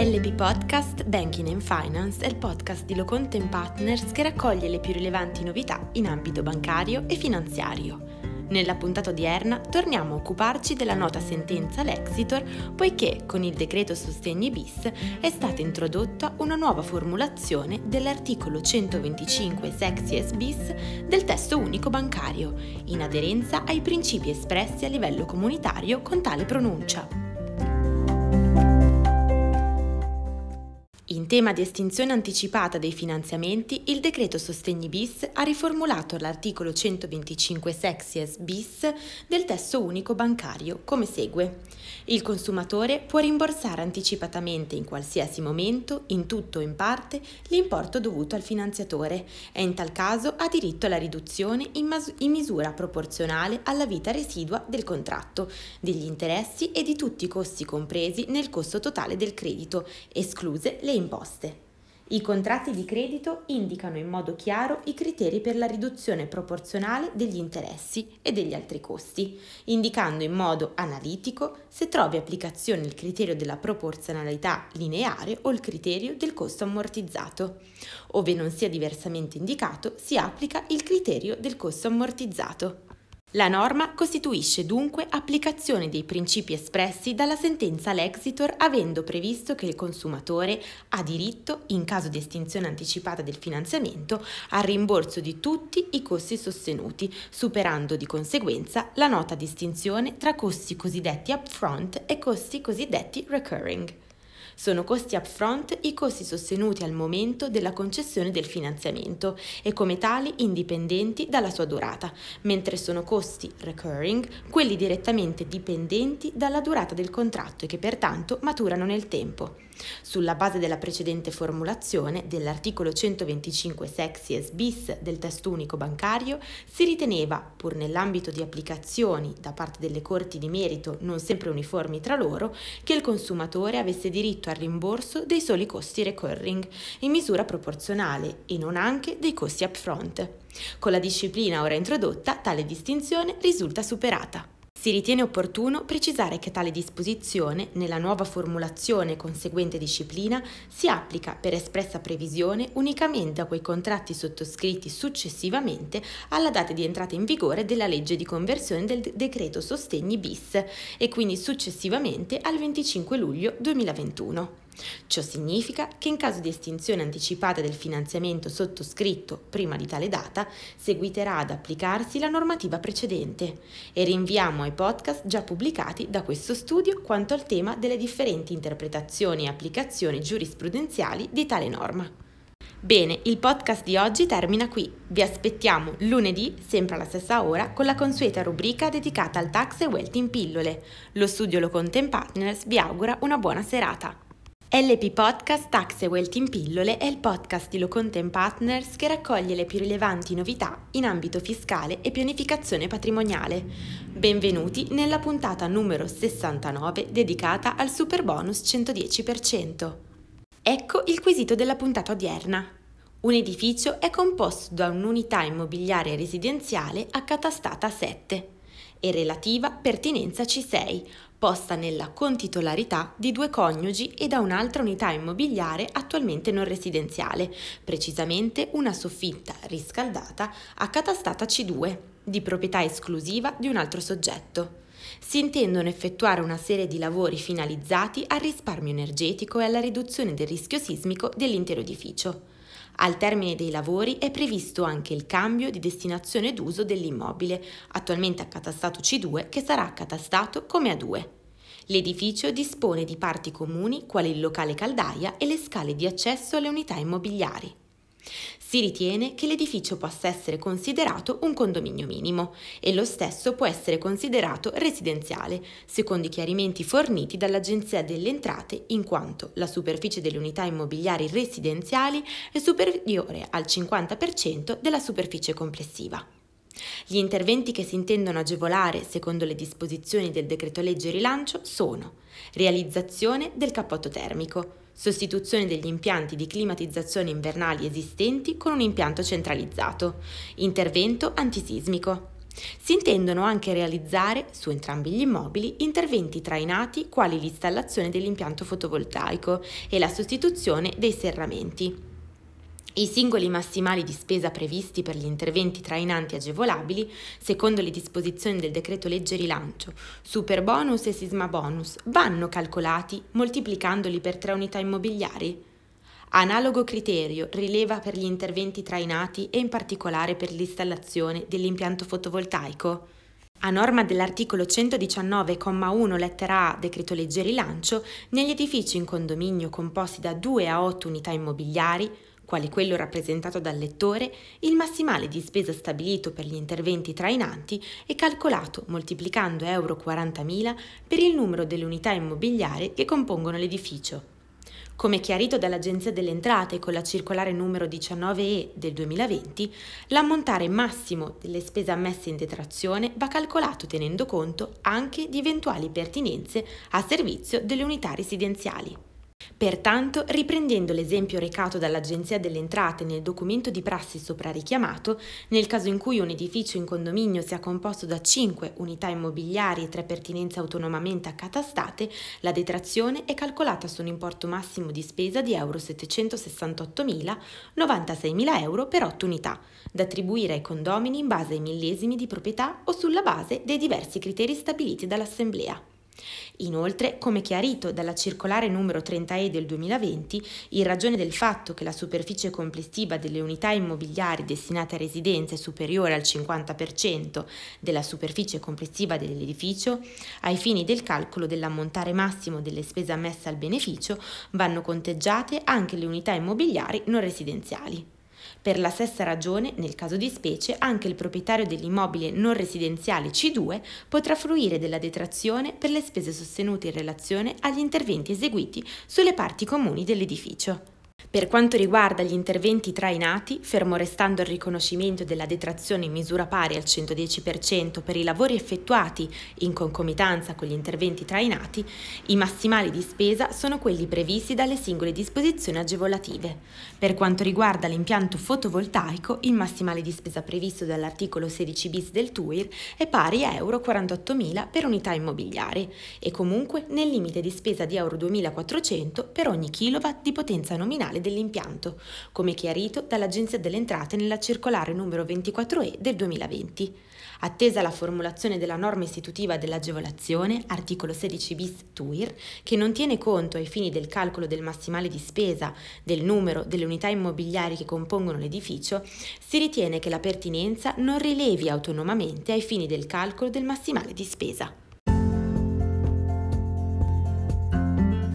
LP Podcast Banking and Finance è il podcast di Loconte Partners che raccoglie le più rilevanti novità in ambito bancario e finanziario. Nella puntata odierna torniamo a occuparci della nota sentenza Lexitor poiché con il decreto Sostegni bis è stata introdotta una nuova formulazione dell'articolo 125 Sexies bis del testo unico bancario, in aderenza ai principi espressi a livello comunitario con tale pronuncia. Tema di estinzione anticipata dei finanziamenti, il decreto Sostegni bis ha riformulato l'articolo 125 sexies bis del testo unico bancario come segue. Il consumatore può rimborsare anticipatamente in qualsiasi momento, in tutto o in parte, l'importo dovuto al finanziatore e in tal caso ha diritto alla riduzione in, mas- in misura proporzionale alla vita residua del contratto, degli interessi e di tutti i costi compresi nel costo totale del credito, escluse le imposte. I contratti di credito indicano in modo chiaro i criteri per la riduzione proporzionale degli interessi e degli altri costi, indicando in modo analitico se trovi applicazione il criterio della proporzionalità lineare o il criterio del costo ammortizzato. Ove non sia diversamente indicato, si applica il criterio del costo ammortizzato. La norma costituisce dunque applicazione dei principi espressi dalla sentenza Lexitor avendo previsto che il consumatore ha diritto, in caso di estinzione anticipata del finanziamento, al rimborso di tutti i costi sostenuti, superando di conseguenza la nota distinzione tra costi cosiddetti upfront e costi cosiddetti recurring. Sono costi upfront i costi sostenuti al momento della concessione del finanziamento e come tali indipendenti dalla sua durata, mentre sono costi recurring quelli direttamente dipendenti dalla durata del contratto e che pertanto maturano nel tempo. Sulla base della precedente formulazione dell'articolo 125 sexies bis del testo unico bancario, si riteneva, pur nell'ambito di applicazioni da parte delle corti di merito non sempre uniformi tra loro, che il consumatore avesse diritto al rimborso dei soli costi recurring, in misura proporzionale e non anche dei costi upfront. Con la disciplina ora introdotta, tale distinzione risulta superata. Si ritiene opportuno precisare che tale disposizione, nella nuova formulazione conseguente disciplina, si applica per espressa previsione unicamente a quei contratti sottoscritti successivamente alla data di entrata in vigore della legge di conversione del decreto sostegni bis e quindi successivamente al 25 luglio 2021. Ciò significa che in caso di estinzione anticipata del finanziamento sottoscritto prima di tale data, seguiterà ad applicarsi la normativa precedente e rinviamo ai podcast già pubblicati da questo studio quanto al tema delle differenti interpretazioni e applicazioni giurisprudenziali di tale norma. Bene, il podcast di oggi termina qui. Vi aspettiamo lunedì, sempre alla stessa ora, con la consueta rubrica dedicata al tax e wealth in pillole. Lo studio Loconten Partners vi augura una buona serata. LP Podcast Tax Wealth in Pillole è il podcast di Loconte Partners che raccoglie le più rilevanti novità in ambito fiscale e pianificazione patrimoniale. Benvenuti nella puntata numero 69 dedicata al super bonus 110%. Ecco il quesito della puntata odierna. Un edificio è composto da un'unità immobiliare residenziale accatastata a 7 e relativa pertinenza C6, posta nella contitolarità di due coniugi e da un'altra unità immobiliare attualmente non residenziale, precisamente una soffitta riscaldata accatastata C2, di proprietà esclusiva di un altro soggetto. Si intendono effettuare una serie di lavori finalizzati al risparmio energetico e alla riduzione del rischio sismico dell'intero edificio. Al termine dei lavori è previsto anche il cambio di destinazione d'uso dell'immobile, attualmente accatastato C2, che sarà accatastato come A2. L'edificio dispone di parti comuni quali il locale caldaia e le scale di accesso alle unità immobiliari. Si ritiene che l'edificio possa essere considerato un condominio minimo e lo stesso può essere considerato residenziale, secondo i chiarimenti forniti dall'Agenzia delle Entrate, in quanto la superficie delle unità immobiliari residenziali è superiore al 50% della superficie complessiva. Gli interventi che si intendono agevolare secondo le disposizioni del decreto legge rilancio sono realizzazione del cappotto termico, sostituzione degli impianti di climatizzazione invernali esistenti con un impianto centralizzato, intervento antisismico, Si intendono anche realizzare, su entrambi gli immobili, interventi trainati quali l'installazione dell'impianto fotovoltaico e la sostituzione dei serramenti. I singoli massimali di spesa previsti per gli interventi trainanti agevolabili, secondo le disposizioni del decreto legge rilancio, super bonus e sisma bonus, vanno calcolati moltiplicandoli per tre unità immobiliari. Analogo criterio rileva per gli interventi trainati e in particolare per l'installazione dell'impianto fotovoltaico. A norma dell'articolo 119,1 lettera A decreto legge rilancio, negli edifici in condominio composti da 2 a 8 unità immobiliari, quale quello rappresentato dal lettore, il massimale di spesa stabilito per gli interventi trainanti è calcolato moltiplicando euro 40.000 per il numero delle unità immobiliari che compongono l'edificio. Come chiarito dall'Agenzia delle Entrate con la circolare numero 19E del 2020, l'ammontare massimo delle spese ammesse in detrazione va calcolato tenendo conto anche di eventuali pertinenze a servizio delle unità residenziali. Pertanto, riprendendo l'esempio recato dall'Agenzia delle Entrate nel documento di prassi sopra richiamato, nel caso in cui un edificio in condominio sia composto da 5 unità immobiliari e 3 pertinenze autonomamente accatastate, la detrazione è calcolata su un importo massimo di spesa di euro 768.096.000 euro per 8 unità, da attribuire ai condomini in base ai millesimi di proprietà o sulla base dei diversi criteri stabiliti dall'Assemblea. Inoltre, come chiarito dalla circolare numero 30E del 2020, in ragione del fatto che la superficie complessiva delle unità immobiliari destinate a residenze è superiore al 50% della superficie complessiva dell'edificio, ai fini del calcolo dell'ammontare massimo delle spese ammesse al beneficio vanno conteggiate anche le unità immobiliari non residenziali. Per la stessa ragione, nel caso di specie, anche il proprietario dell'immobile non residenziale C2 potrà fruire della detrazione per le spese sostenute in relazione agli interventi eseguiti sulle parti comuni dell'edificio. Per quanto riguarda gli interventi trainati, fermo restando il riconoscimento della detrazione in misura pari al 110% per i lavori effettuati in concomitanza con gli interventi trainati, i massimali di spesa sono quelli previsti dalle singole disposizioni agevolative. Per quanto riguarda l'impianto fotovoltaico, il massimale di spesa previsto dall'articolo 16 bis del TUIR è pari a euro 48.000 per unità immobiliari e comunque nel limite di spesa di euro 2.400 per ogni kilowatt di potenza nominale finale dell'impianto, come chiarito dall'Agenzia delle Entrate nella circolare numero 24E del 2020. Attesa la formulazione della norma istitutiva dell'agevolazione, articolo 16 bis TUIR, che non tiene conto ai fini del calcolo del massimale di spesa del numero delle unità immobiliari che compongono l'edificio, si ritiene che la pertinenza non rilevi autonomamente ai fini del calcolo del massimale di spesa.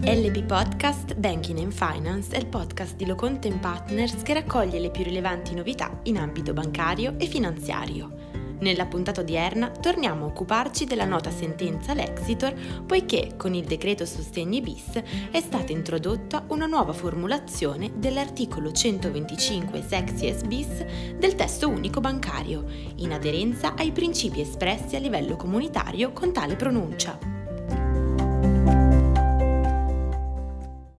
LB Podcast Banking and Finance è il podcast di Loconte Partners che raccoglie le più rilevanti novità in ambito bancario e finanziario. Nella puntata odierna torniamo a occuparci della nota sentenza Lexitor poiché con il decreto Sostegni bis è stata introdotta una nuova formulazione dell'articolo 125 Sexies bis del testo unico bancario, in aderenza ai principi espressi a livello comunitario con tale pronuncia.